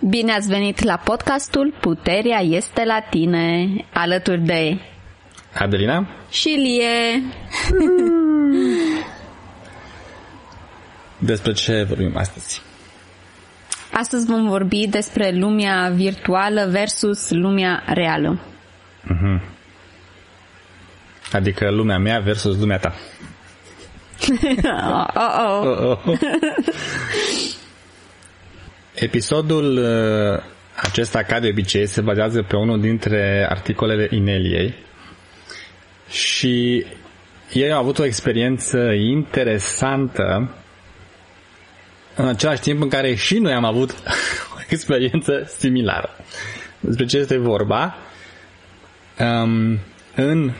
Bine ați venit la podcastul Puterea este la tine, alături de Adelina și Lie. Despre ce vorbim astăzi? Astăzi vom vorbi despre lumea virtuală versus lumea reală. Uh-huh. Adică lumea mea versus lumea ta. oh, oh. Oh, oh. Episodul uh, acesta, ca de obicei, se bazează pe unul dintre articolele Ineliei și ei au avut o experiență interesantă în același timp în care și noi am avut o experiență similară. Despre ce este vorba? Um, în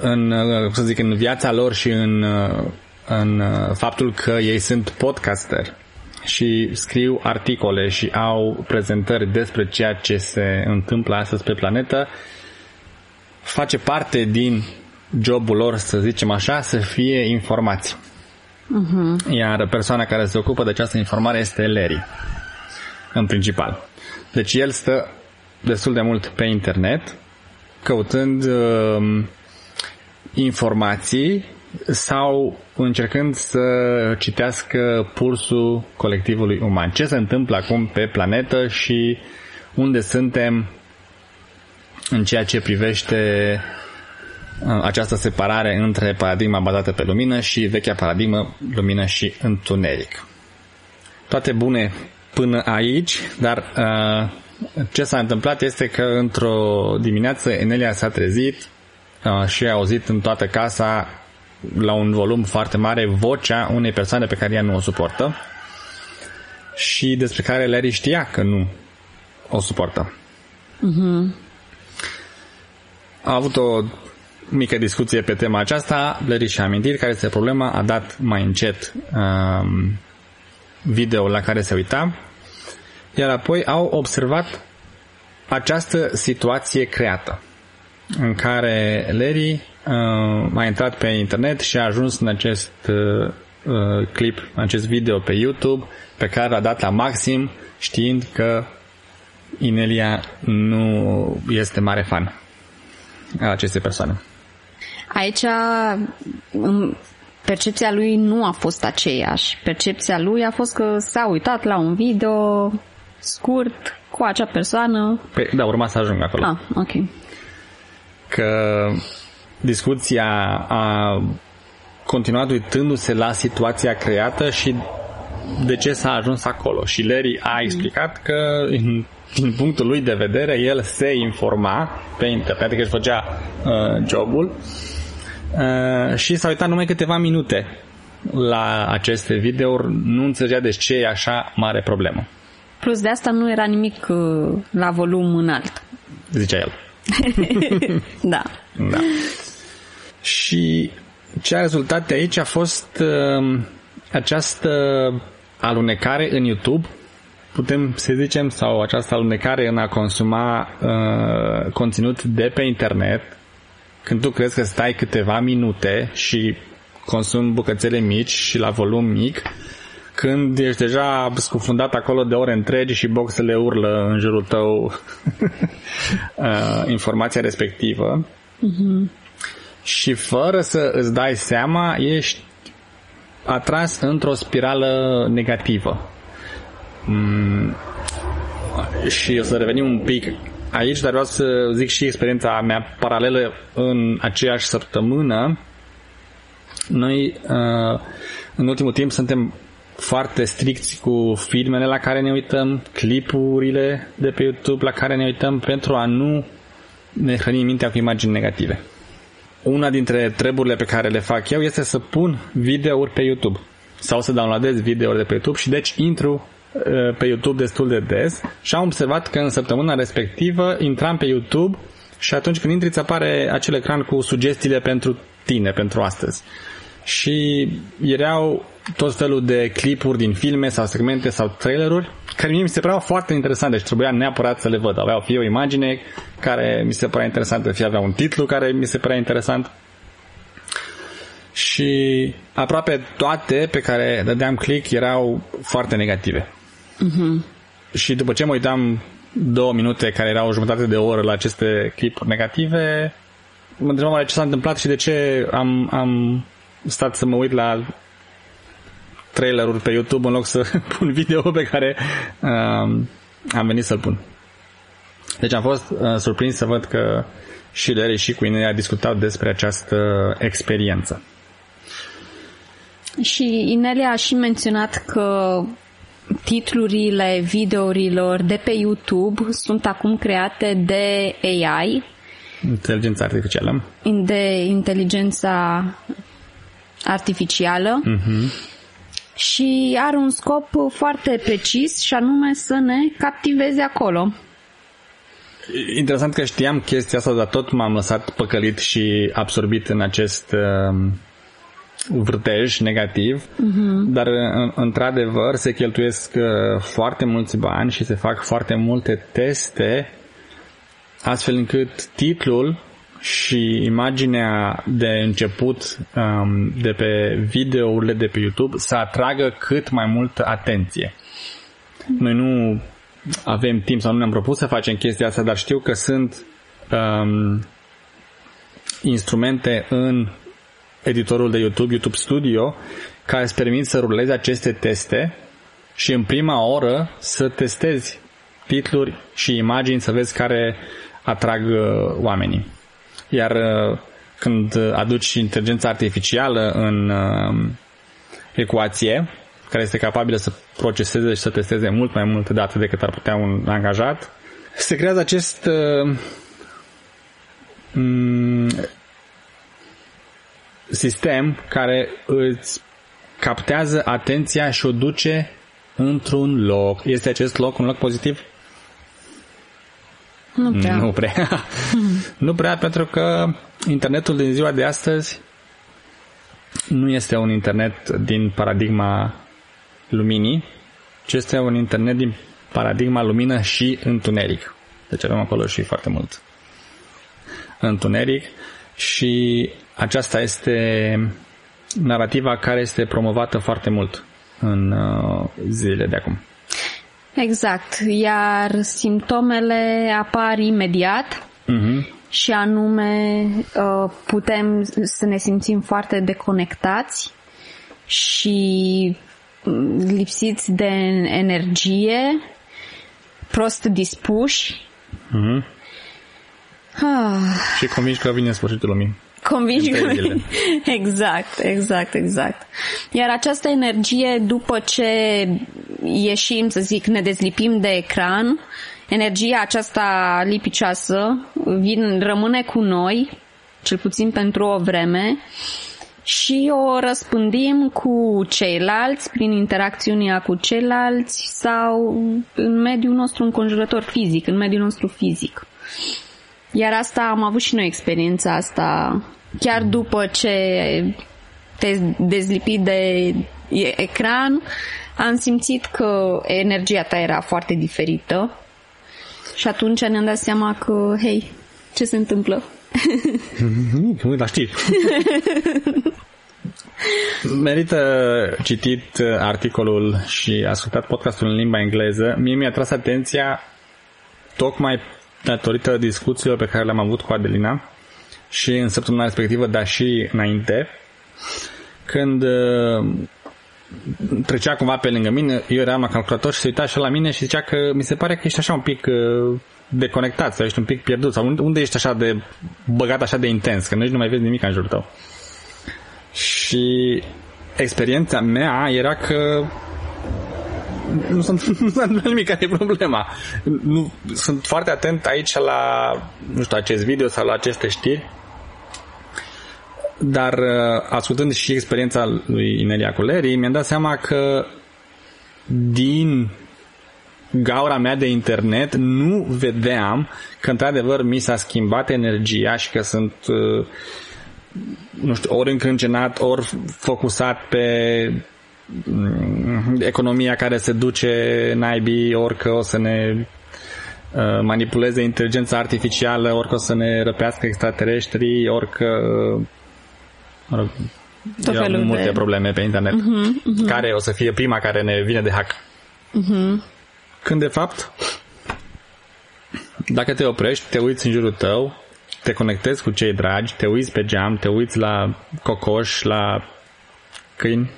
în, să zic, în viața lor și în, în faptul că ei sunt podcasteri și scriu articole și au prezentări despre ceea ce se întâmplă astăzi pe planetă, face parte din jobul lor, să zicem așa, să fie informați. Uh-huh. Iar persoana care se ocupă de această informare este Larry, în principal. Deci el stă destul de mult pe internet, căutând uh, informații sau încercând să citească pulsul colectivului uman. Ce se întâmplă acum pe planetă și unde suntem în ceea ce privește uh, această separare între paradigma bazată pe lumină și vechea paradigmă lumină și întuneric. Toate bune până aici, dar uh, ce s-a întâmplat este că într-o dimineață Enelia s-a trezit uh, și a auzit în toată casa la un volum foarte mare vocea unei persoane pe care ea nu o suportă și despre care Larry știa că nu o suportă. Uh-huh. A avut o mică discuție pe tema aceasta, Larry și-a amintit care este problema, a dat mai încet um, video la care se uita, iar apoi au observat această situație creată în care Larry uh, a intrat pe internet și a ajuns în acest uh, uh, clip, în acest video pe YouTube pe care l-a dat la maxim știind că Inelia nu este mare fan a acestei persoane. Aici percepția lui nu a fost aceeași. Percepția lui a fost că s-a uitat la un video scurt cu acea persoană. Păi, da, urma să ajung acolo. Ah, ok. Că discuția a continuat uitându-se la situația creată și de ce s-a ajuns acolo. Și Larry a explicat că din punctul lui de vedere el se informa pe internet, adică își făcea uh, jobul uh, și s-a uitat numai câteva minute la aceste videouri, nu înțelegea de ce e așa mare problemă. Plus de asta nu era nimic uh, la volum înalt. Zicea el. da. da. Și ce a rezultat de aici a fost uh, această alunecare în YouTube, putem să zicem, sau această alunecare în a consuma uh, conținut de pe internet, când tu crezi că stai câteva minute și consumi bucățele mici și la volum mic, când ești deja scufundat acolo de ore întregi și boxele urlă în jurul tău uh, informația respectivă uh-huh. și fără să îți dai seama ești atras într-o spirală negativă. Mm, și o să revenim un pic aici, dar vreau să zic și experiența mea paralelă în aceeași săptămână. Noi, uh, în ultimul timp, suntem foarte stricți cu filmele la care ne uităm, clipurile de pe YouTube la care ne uităm pentru a nu ne hrăni mintea cu imagini negative. Una dintre treburile pe care le fac eu este să pun videouri pe YouTube sau să downloadez videouri de pe YouTube și deci intru uh, pe YouTube destul de des și am observat că în săptămâna respectivă intram pe YouTube și atunci când intri îți apare acel ecran cu sugestiile pentru tine, pentru astăzi. Și erau tot felul de clipuri din filme sau segmente sau traileruri care mie mi se păreau foarte interesante și trebuia neapărat să le văd. Aveau fie o imagine care mi se părea interesantă, fie avea un titlu care mi se părea interesant. Și aproape toate pe care dădeam click erau foarte negative. Uh-huh. Și după ce mă uitam două minute care erau o jumătate de oră la aceste clipuri negative, mă întrebam ce s-a întâmplat și de ce am, am stat să mă uit la traileruri pe YouTube în loc să pun video pe care um, am venit să-l pun. Deci am fost uh, surprins să văd că și Larry și cu a discutat despre această experiență. Și Inelia a și menționat că titlurile videourilor de pe YouTube sunt acum create de AI. Inteligența artificială. De inteligența artificială. Uh-huh. Și are un scop foarte precis și anume să ne captiveze acolo. Interesant că știam chestia asta, dar tot m-am lăsat păcălit și absorbit în acest uh, vârtej negativ, uh-huh. dar într-adevăr se cheltuiesc uh, foarte mulți bani și se fac foarte multe teste astfel încât titlul și imaginea de început um, de pe videourile de pe YouTube să atragă cât mai multă atenție. Noi nu avem timp sau nu ne-am propus să facem chestia asta, dar știu că sunt um, instrumente în editorul de YouTube, YouTube Studio, care îți permit să rulezi aceste teste și în prima oră să testezi titluri și imagini să vezi care atrag uh, oamenii. Iar uh, când aduci inteligența artificială în uh, ecuație, care este capabilă să proceseze și să testeze mult mai multe date decât ar putea un angajat, se creează acest uh, sistem care îți captează atenția și o duce într-un loc. Este acest loc un loc pozitiv? Nu prea. Nu prea. nu prea pentru că internetul din ziua de astăzi nu este un internet din paradigma luminii, ci este un internet din paradigma lumină și întuneric. Deci avem acolo și foarte mult întuneric și aceasta este narrativa care este promovată foarte mult în uh, zilele de acum. Exact, iar simptomele apar imediat uh-huh. și anume uh, putem să ne simțim foarte deconectați și mm, lipsiți de energie, prost dispuși. Uh-huh. Ah. Și convinși că vine sfârșitul lumii. Convingi că... Exact, exact, exact. Iar această energie, după ce ieșim, să zic, ne dezlipim de ecran, energia aceasta lipicioasă vin, rămâne cu noi, cel puțin pentru o vreme, și o răspândim cu ceilalți, prin interacțiunea cu ceilalți sau în mediul nostru înconjurător fizic, în mediul nostru fizic. Iar asta am avut și noi experiența asta chiar după ce te dezlipi de ecran, am simțit că energia ta era foarte diferită și atunci ne-am dat seama că, hei, ce se întâmplă? Nu, dar știi. Merită citit articolul și ascultat podcastul în limba engleză. Mie mi-a tras atenția tocmai datorită discuțiilor pe care le-am avut cu Adelina și în săptămâna respectivă, dar și înainte, când uh, trecea cumva pe lângă mine, eu eram la calculator și se uita și la mine și zicea că mi se pare că ești așa un pic uh, deconectat sau ești un pic pierdut sau unde ești așa de băgat așa de intens, că nici nu mai vezi nimic în jurul tău. Și experiența mea era că nu sunt nu nimic care e problema. Nu, sunt foarte atent aici la, nu știu, acest video sau la aceste știri, dar uh, ascultând și experiența lui Inelia Culeri, mi-am dat seama că din gaura mea de internet nu vedeam că într-adevăr mi s-a schimbat energia și că sunt uh, nu știu, ori încrâncenat, ori focusat pe Mm, economia care se duce naibii, orică o să ne uh, manipuleze inteligența artificială, orică o să ne răpească extraterestrii, orică mă rog, multe de... probleme pe internet. Uh-huh, uh-huh. Care o să fie prima care ne vine de hack. Uh-huh. Când de fapt, dacă te oprești, te uiți în jurul tău, te conectezi cu cei dragi, te uiți pe geam, te uiți la cocoș, la câini,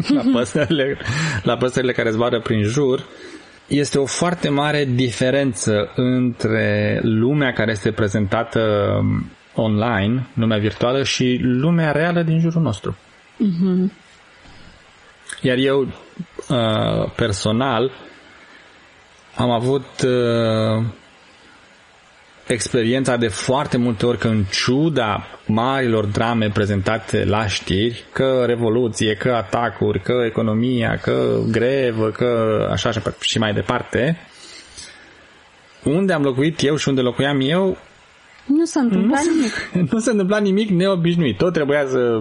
la păsările, la păsările care zboară prin jur, este o foarte mare diferență între lumea care este prezentată online, lumea virtuală și lumea reală din jurul nostru. Mm-hmm. Iar eu, uh, personal, am avut uh, experiența de foarte multe ori că în ciuda marilor drame prezentate la știri, că revoluție, că atacuri, că economia, că grevă, că așa și mai departe, unde am locuit eu și unde locuiam eu, nu s-a întâmplat nu, nimic. Nu s-a întâmplat nimic neobișnuit. Tot trebuia să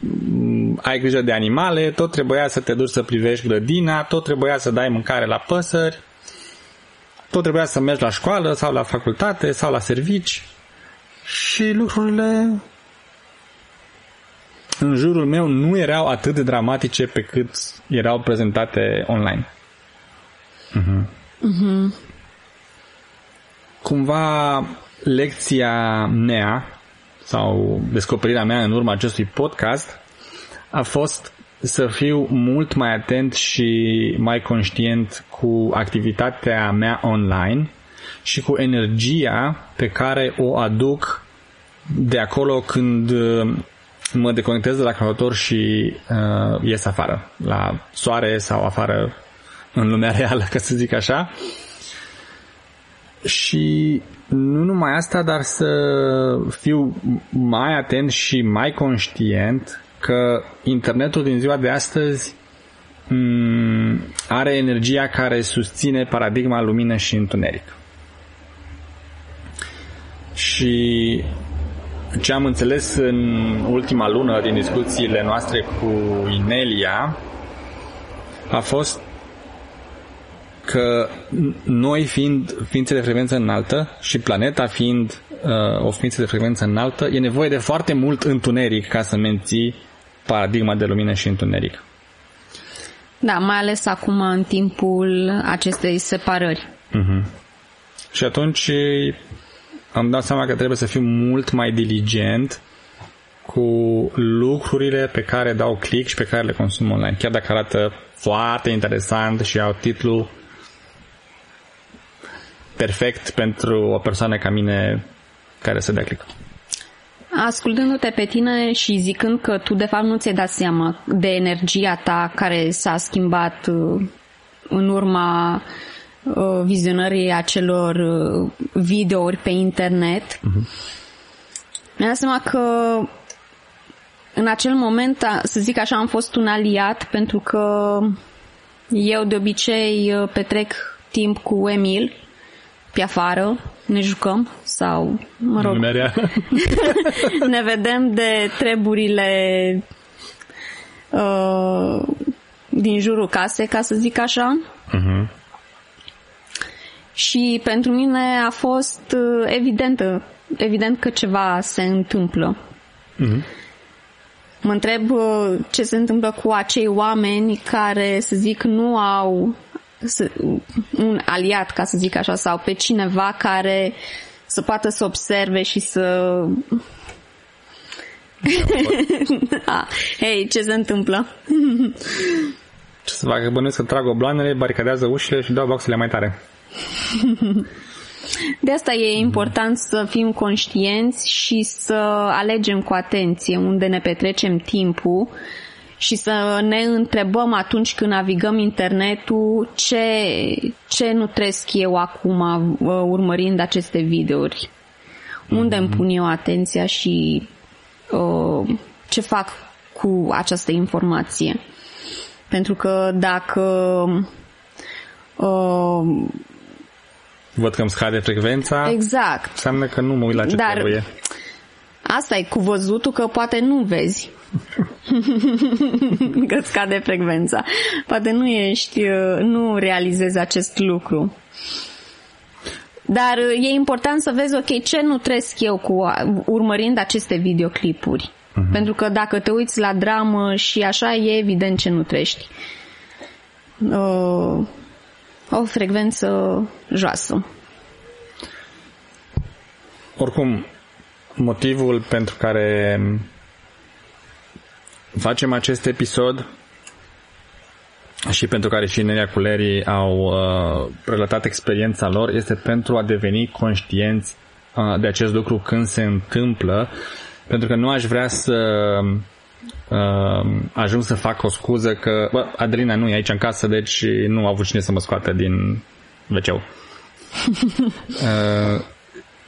mm, ai grijă de animale, tot trebuia să te duci să privești grădina, tot trebuia să dai mâncare la păsări, tot trebuia să mergi la școală sau la facultate sau la servici și lucrurile în jurul meu nu erau atât de dramatice pe cât erau prezentate online. Uh-huh. Uh-huh. Cumva lecția mea sau descoperirea mea în urma acestui podcast a fost să fiu mult mai atent și mai conștient cu activitatea mea online și cu energia pe care o aduc de acolo când uh, mă deconectez de la calculator și uh, ies afară, la soare sau afară în lumea reală, ca să zic așa. Și nu numai asta, dar să fiu mai atent și mai conștient că internetul din ziua de astăzi mm, are energia care susține paradigma lumină și întuneric. Și ce am înțeles în ultima lună din discuțiile noastre cu Inelia a fost că noi fiind ființe de frecvență înaltă și planeta fiind uh, o ființă de frecvență înaltă, e nevoie de foarte mult întuneric ca să menții paradigma de lumină și întuneric. Da, mai ales acum în timpul acestei separări. Uh-huh. Și atunci am dat seama că trebuie să fiu mult mai diligent cu lucrurile pe care dau click și pe care le consum online. Chiar dacă arată foarte interesant și au titlu perfect pentru o persoană ca mine care să dea click. Ascultându-te pe tine și zicând că tu de fapt nu ți-ai dat seama de energia ta care s-a schimbat uh, în urma uh, vizionării acelor uh, videouri pe internet, uh-huh. mi-am dat seama că în acel moment, să zic așa, am fost un aliat pentru că eu de obicei petrec timp cu Emil pe afară, ne jucăm sau, mă rog, ne vedem de treburile uh, din jurul casei, ca să zic așa. Uh-huh. Și pentru mine a fost uh, evidentă, evident că ceva se întâmplă. Uh-huh. Mă întreb uh, ce se întâmplă cu acei oameni care, să zic, nu au un aliat, ca să zic așa, sau pe cineva care să poată să observe și să... da. Hei, ce se întâmplă? ce să facă? Bănuiesc să trag obloanele, baricadează ușile și dau boxele mai tare. De asta e important să fim conștienți și să alegem cu atenție unde ne petrecem timpul și să ne întrebăm atunci când navigăm internetul ce, ce nu trăiesc eu acum uh, urmărind aceste videouri. Unde mm-hmm. îmi pun eu atenția și uh, ce fac cu această informație. Pentru că dacă uh, Văd că îmi scade frecvența. Exact. Înseamnă că nu mă uit la ce Dar trebuie. Asta e cu văzutul că poate nu vezi. că scade frecvența. Poate nu ești, uh, nu realizezi acest lucru. Dar uh, e important să vezi, ok, ce nu trăiesc eu cu urmărind aceste videoclipuri. Uh-huh. Pentru că dacă te uiți la dramă și așa, e evident ce nu trăiești. Uh, o frecvență joasă. Oricum, motivul pentru care facem acest episod și pentru care și Nelia Culerii au uh, relatat experiența lor este pentru a deveni conștienți uh, de acest lucru când se întâmplă, pentru că nu aș vrea să uh, ajung să fac o scuză că bă, Adelina nu e aici în casă, deci nu a avut cine să mă scoată din wc uh,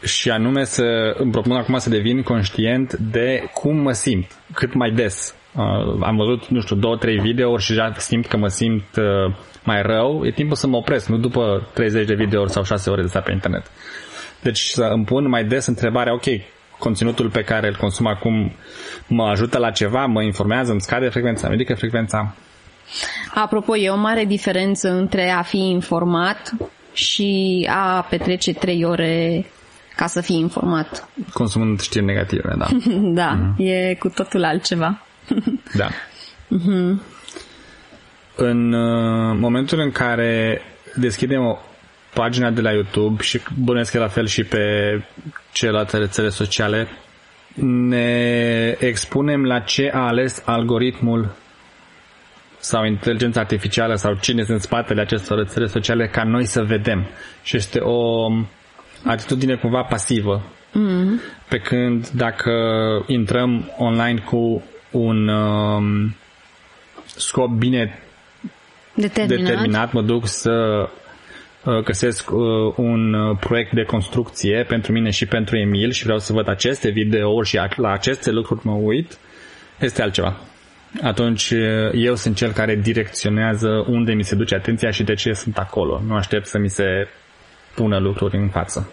și anume să îmi propun acum să devin conștient de cum mă simt cât mai des. Uh, am văzut, nu știu, două, trei videouri și deja simt că mă simt uh, mai rău, e timpul să mă opresc, nu după 30 de videouri sau 6 ore de stat pe internet. Deci să îmi pun mai des întrebarea, ok, conținutul pe care îl consum acum mă ajută la ceva, mă informează, îmi scade frecvența, îmi ridică frecvența. Apropo, e o mare diferență între a fi informat și a petrece trei ore ca să fii informat. Consumând știri negative, da. da, mm-hmm. e cu totul altceva. da. Mm-hmm. În uh, momentul în care deschidem o pagina de la YouTube și bănuiesc că la fel și pe celelalte rețele sociale, ne expunem la ce a ales algoritmul sau inteligența artificială sau cine sunt în spatele acestor rețele sociale ca noi să vedem. Și este o atitudine cumva pasivă. Mm. Pe când dacă intrăm online cu un um, scop bine determinat. determinat, mă duc să uh, găsesc uh, un uh, proiect de construcție pentru mine și pentru Emil și vreau să văd aceste videouri și la aceste lucruri mă uit, este altceva. Atunci uh, eu sunt cel care direcționează unde mi se duce atenția și de ce sunt acolo. Nu aștept să mi se pună lucruri în față.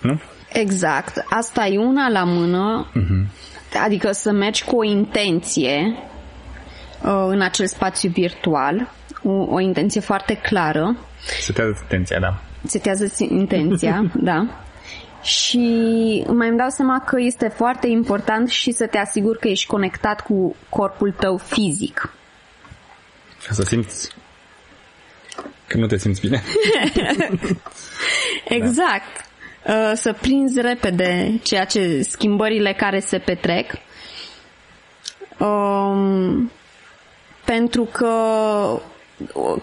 Nu? Exact. Asta e una la mână, uh-huh. Adică să mergi cu o intenție uh, în acel spațiu virtual, o, o intenție foarte clară. Setează intenția, da. Setează intenția, da. Și mai îmi dau seama că este foarte important și să te asiguri că ești conectat cu corpul tău fizic. Ca să simți că nu te simți bine. exact. Da. Să prinzi repede ceea ce schimbările care se petrec. Um, pentru că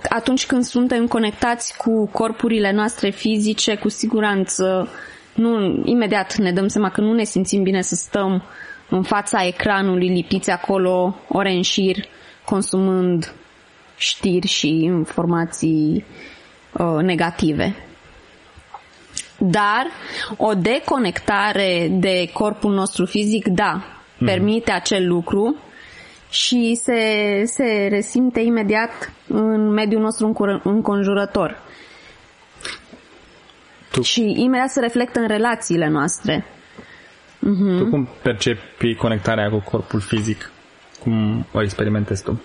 atunci când suntem conectați cu corpurile noastre fizice, cu siguranță nu, imediat ne dăm seama că nu ne simțim bine să stăm în fața ecranului lipiți acolo ore în șir, consumând știri și informații uh, negative. Dar o deconectare de corpul nostru fizic, da, mm. permite acel lucru și se, se resimte imediat în mediul nostru înconjurător. Tu... Și imediat se reflectă în relațiile noastre. Mm-hmm. Tu cum percepi conectarea cu corpul fizic? Cum o experimentezi tu?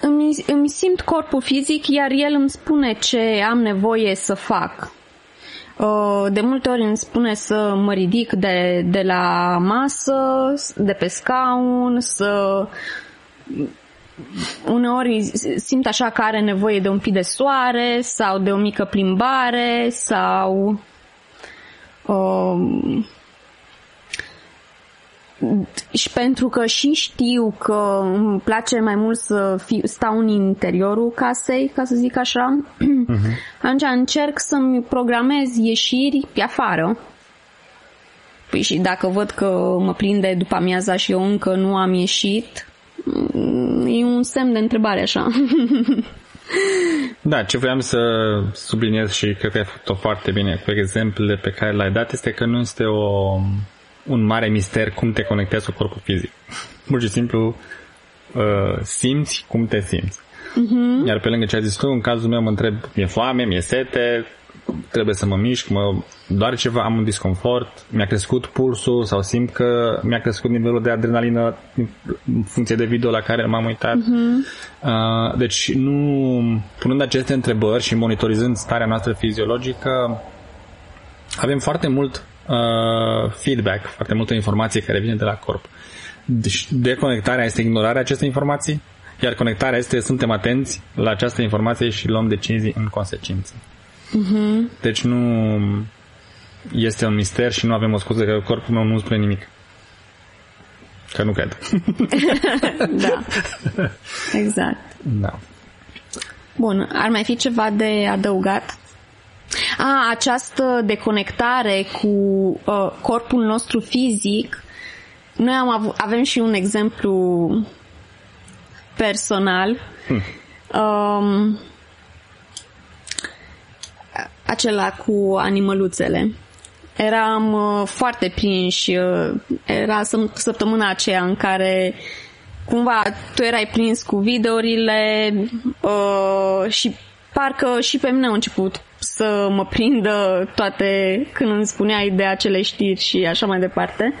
îmi, îmi simt corpul fizic, iar el îmi spune ce am nevoie să fac. De multe ori îmi spune să mă ridic de, de la masă, de pe scaun, să uneori simt așa că are nevoie de un pic de soare sau de o mică plimbare sau uh, și pentru că și știu că îmi place mai mult să fiu, stau în interiorul casei, ca să zic așa, uh-huh. atunci încerc să-mi programez ieșiri pe afară. Păi și dacă văd că mă prinde după amiaza și eu încă nu am ieșit, mm, e un semn de întrebare așa. Da, ce vreau să subliniez și cred că ai făcut-o foarte bine cu exemplele pe care le-ai dat este că nu este o un mare mister cum te conectezi cu corpul fizic. Pur și simplu uh, simți cum te simți. Uh-huh. Iar pe lângă ce ai zis tu, în cazul meu mă întreb, mi-e foame, mi-e sete, trebuie să mă mișc, mă doar ceva, am un disconfort, mi-a crescut pulsul sau simt că mi-a crescut nivelul de adrenalină în funcție de video la care m-am uitat. Uh-huh. Uh, deci nu, punând aceste întrebări și monitorizând starea noastră fiziologică, avem foarte mult uh, feedback, foarte multă informație care vine de la corp. Deci deconectarea este ignorarea acestei informații? Iar conectarea este, suntem atenți la această informație și luăm decizii în consecință. Uh-huh. Deci nu este un mister și nu avem o scuză că corpul meu nu spune nimic. Că nu cred. da. Exact. Da. Bun, ar mai fi ceva de adăugat? A, această deconectare cu uh, corpul nostru fizic, noi am av- avem și un exemplu personal. Hmm. Um, acela cu animăluțele. Eram uh, foarte prinși. Uh, era săptămâna aceea în care cumva tu erai prins cu videourile uh, și parcă și pe mine au început să mă prindă toate când îmi spuneai de acele știri și așa mai departe.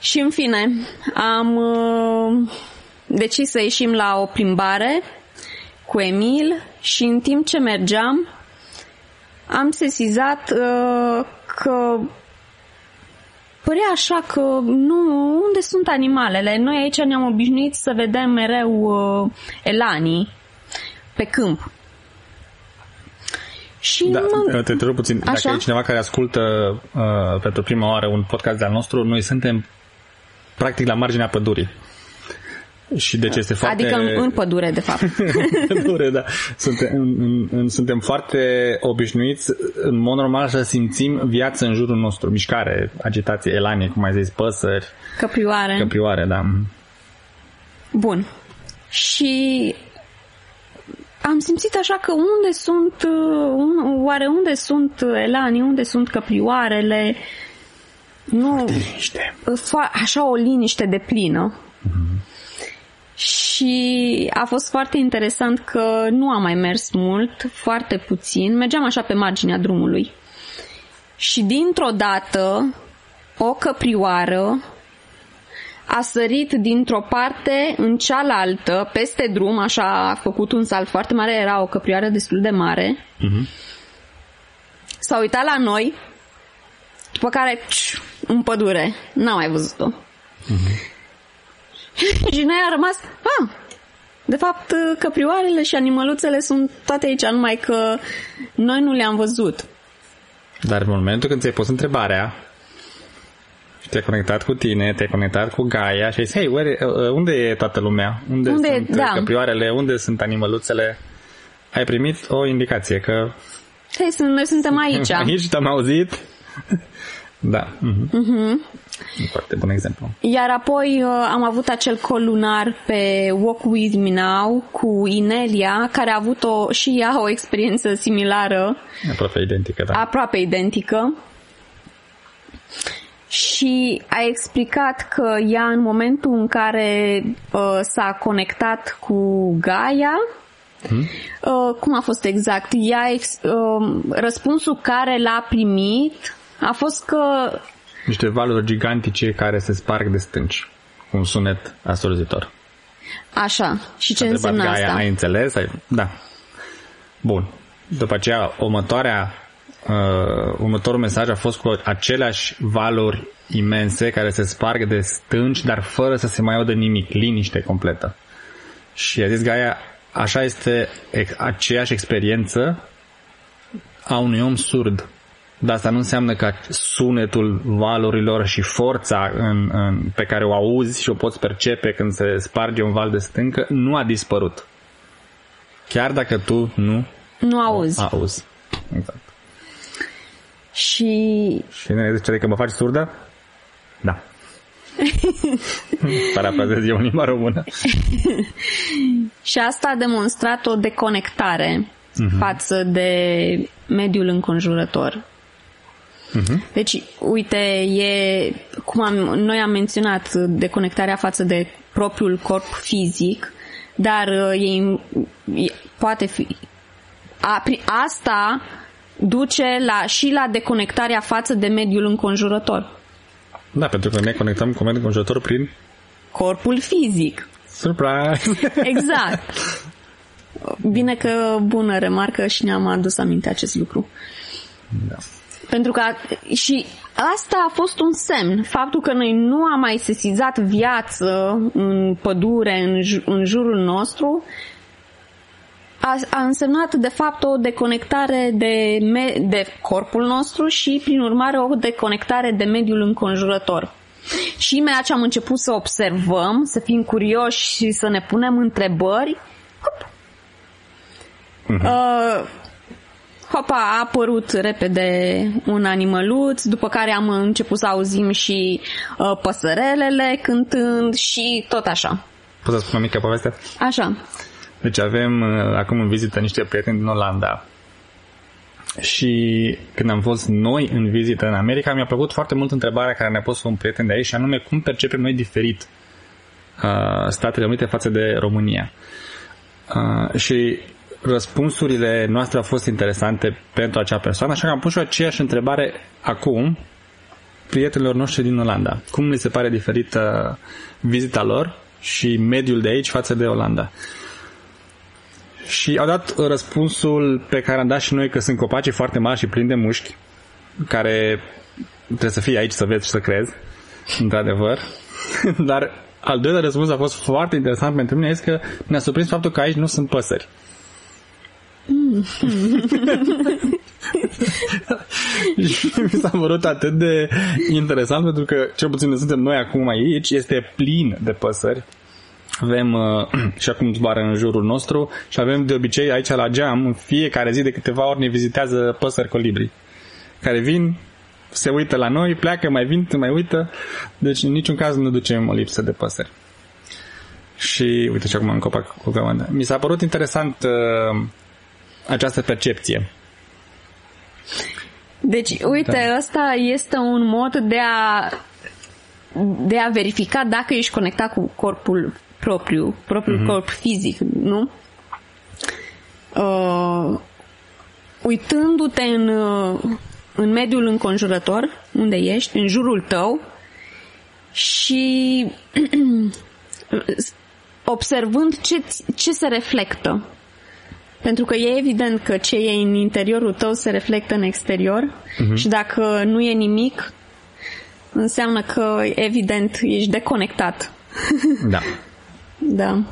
Și în fine, am uh, decis să ieșim la o plimbare cu Emil și în timp ce mergeam am sesizat uh, că părea așa că nu, unde sunt animalele? Noi aici ne-am obișnuit să vedem mereu uh, elanii pe câmp. Și da, mă... te întreb puțin. Așa? Dacă e cineva care ascultă uh, pentru prima oară un podcast de-al nostru, noi suntem practic la marginea pădurii. Și deci este foarte... Adică în, în pădure, de fapt. pădure, da. Suntem, în, în, suntem foarte obișnuiți, în mod normal, să simțim viață în jurul nostru, mișcare, agitație, elanie, cum ai zis, păsări. Căprioare. Căprioare, da. Bun. Și am simțit așa că unde sunt, uh, oare unde sunt elanii, unde sunt căprioarele, nu, liniște. așa o liniște de plină. Mm-hmm. Și a fost foarte interesant că nu am mai mers mult, foarte puțin, mergeam așa pe marginea drumului. Și dintr-o dată, o căprioară a sărit dintr-o parte în cealaltă, peste drum, așa a făcut un salt foarte mare, era o căprioară destul de mare. Uh-huh. S-a uitat la noi, după care pș, în pădure. N-am mai văzut-o. Uh-huh. și noi am rămas, ah, de fapt, căprioarele și animăluțele sunt toate aici, numai că noi nu le-am văzut. Dar în momentul când ți-ai pus întrebarea, și te-ai conectat cu tine, te-ai conectat cu Gaia și ai zis, hei, where, uh, unde e toată lumea? Unde, unde sunt da. căprioarele? Unde sunt animăluțele? Ai primit o indicație că... Hei, noi suntem aici. aici te-am auzit. da. Uh-huh. Uh-huh. Un foarte bun exemplu. Iar apoi uh, am avut acel colunar pe Walk With Me Now cu Inelia, care a avut o, și ea o experiență similară. Aproape identică, da. Aproape identică și a explicat că ea în momentul în care uh, s-a conectat cu Gaia, hmm? uh, cum a fost exact? Ea, ex, uh, răspunsul care l-a primit a fost că... Niște valuri gigantice care se sparg de stânci. Un sunet asurzitor. Așa. Și ce înseamnă Gaia, asta? Ai înțeles? Ai... Da. Bun. După aceea, următoarea uh, următorul mesaj a fost cu aceleași valori imense care se sparg de stânci, dar fără să se mai audă nimic, liniște completă. Și a zis Gaia, așa este aceeași experiență a unui om surd. Dar asta nu înseamnă că sunetul valorilor și forța în, în, pe care o auzi și o poți percepe când se sparge un val de stâncă nu a dispărut. Chiar dacă tu nu nu auzi. auzi. Exact. Și... Și ne zice că mă faci surdă? Da. Parafrazez eu în limba română. și asta a demonstrat o deconectare uh-huh. față de mediul înconjurător. Uh-huh. Deci, uite, e, cum am, noi am menționat, deconectarea față de propriul corp fizic, dar e, e, poate fi... A, asta duce la, și la deconectarea față de mediul înconjurător. Da, pentru că ne conectăm cu mediul înconjurător prin... Corpul fizic. Surprise! Exact. Bine că bună remarcă și ne-am adus aminte acest lucru. Da. Pentru că și asta a fost un semn. Faptul că noi nu am mai sesizat viață în pădure, în, în jurul nostru, a, a însemnat de fapt o deconectare de, me- de corpul nostru și prin urmare o deconectare de mediul înconjurător. Și imediat ce am început să observăm, să fim curioși și să ne punem întrebări, hop, uh-huh. uh, hopa, a apărut repede un animăluț, după care am început să auzim și uh, păsărelele cântând și tot așa. Poți să spun o mică poveste? Așa. Deci avem uh, acum în vizită niște prieteni din Olanda și când am fost noi în vizită în America, mi-a plăcut foarte mult întrebarea care ne-a pus un prieten de aici și anume cum percepem noi diferit uh, Statele Unite față de România. Uh, și răspunsurile noastre au fost interesante pentru acea persoană, așa că am pus și aceeași întrebare acum prietenilor noștri din Olanda. Cum li se pare diferită vizita lor și mediul de aici față de Olanda? Și au dat răspunsul pe care am dat și noi că sunt copaci foarte mari și plini de mușchi, care trebuie să fii aici să vezi și să crezi, într-adevăr. Dar al doilea răspuns a fost foarte interesant pentru mine, este că ne-a surprins faptul că aici nu sunt păsări. și mi s-a părut atât de interesant pentru că, cel puțin suntem noi acum aici, este plin de păsări. Avem uh, și acum zboară în jurul nostru și avem de obicei aici la geam, în fiecare zi de câteva ori ne vizitează păsări colibri care vin, se uită la noi, pleacă, mai vin, mai uită, deci în niciun caz nu ducem o lipsă de păsări. Și uite și acum în copac cu gămândă. Mi s-a părut interesant uh, această percepție. Deci, uite, da. ăsta este un mod de a de a verifica dacă ești conectat cu corpul propriu, propriul uh-huh. corp fizic, nu? Uh, uitându-te în, uh, în mediul înconjurător, unde ești, în jurul tău și observând ce, ce se reflectă pentru că e evident că ce e în interiorul tău se reflectă în exterior uh-huh. și dacă nu e nimic, înseamnă că evident ești deconectat. Da. da.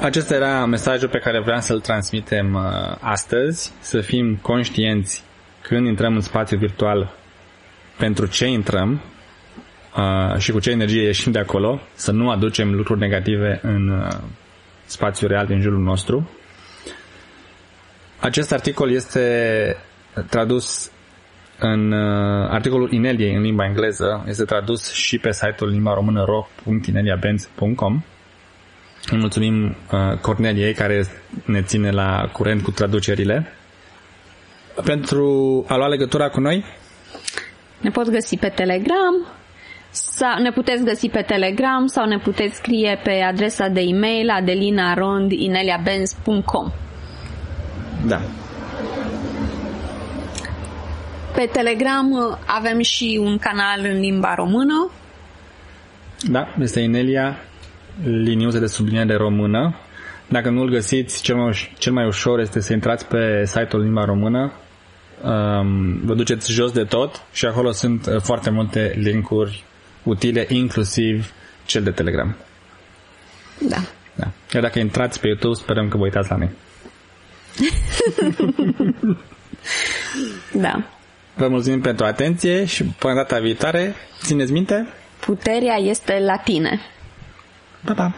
Acesta era mesajul pe care vreau să-l transmitem uh, astăzi, să fim conștienți când intrăm în spațiu virtual pentru ce intrăm uh, și cu ce energie ieșim de acolo, să nu aducem lucruri negative în uh, spațiu real din jurul nostru. Acest articol este tradus în uh, articolul Ineliei în limba engleză, este tradus și pe site-ul limba română ro.ineliabenz.com Îi mulțumim uh, Corneliei care ne ține la curent cu traducerile. Pentru a lua legătura cu noi? Ne pot găsi pe Telegram, sau ne puteți găsi pe Telegram sau ne puteți scrie pe adresa de e-mail adelinarondineliabenz.com Da. Pe Telegram uh, avem și un canal în limba română. Da, este Inelia, liniuță de subliniere română. Dacă nu-l găsiți, cel mai, cel mai ușor este să intrați pe site-ul limba română, um, vă duceți jos de tot și acolo sunt uh, foarte multe linkuri utile, inclusiv cel de Telegram. Da. da. Iar dacă intrați pe YouTube, sperăm că vă uitați la noi. da. Vă mulțumim pentru atenție și până data viitoare, țineți minte? Puterea este la tine. Pa, pa!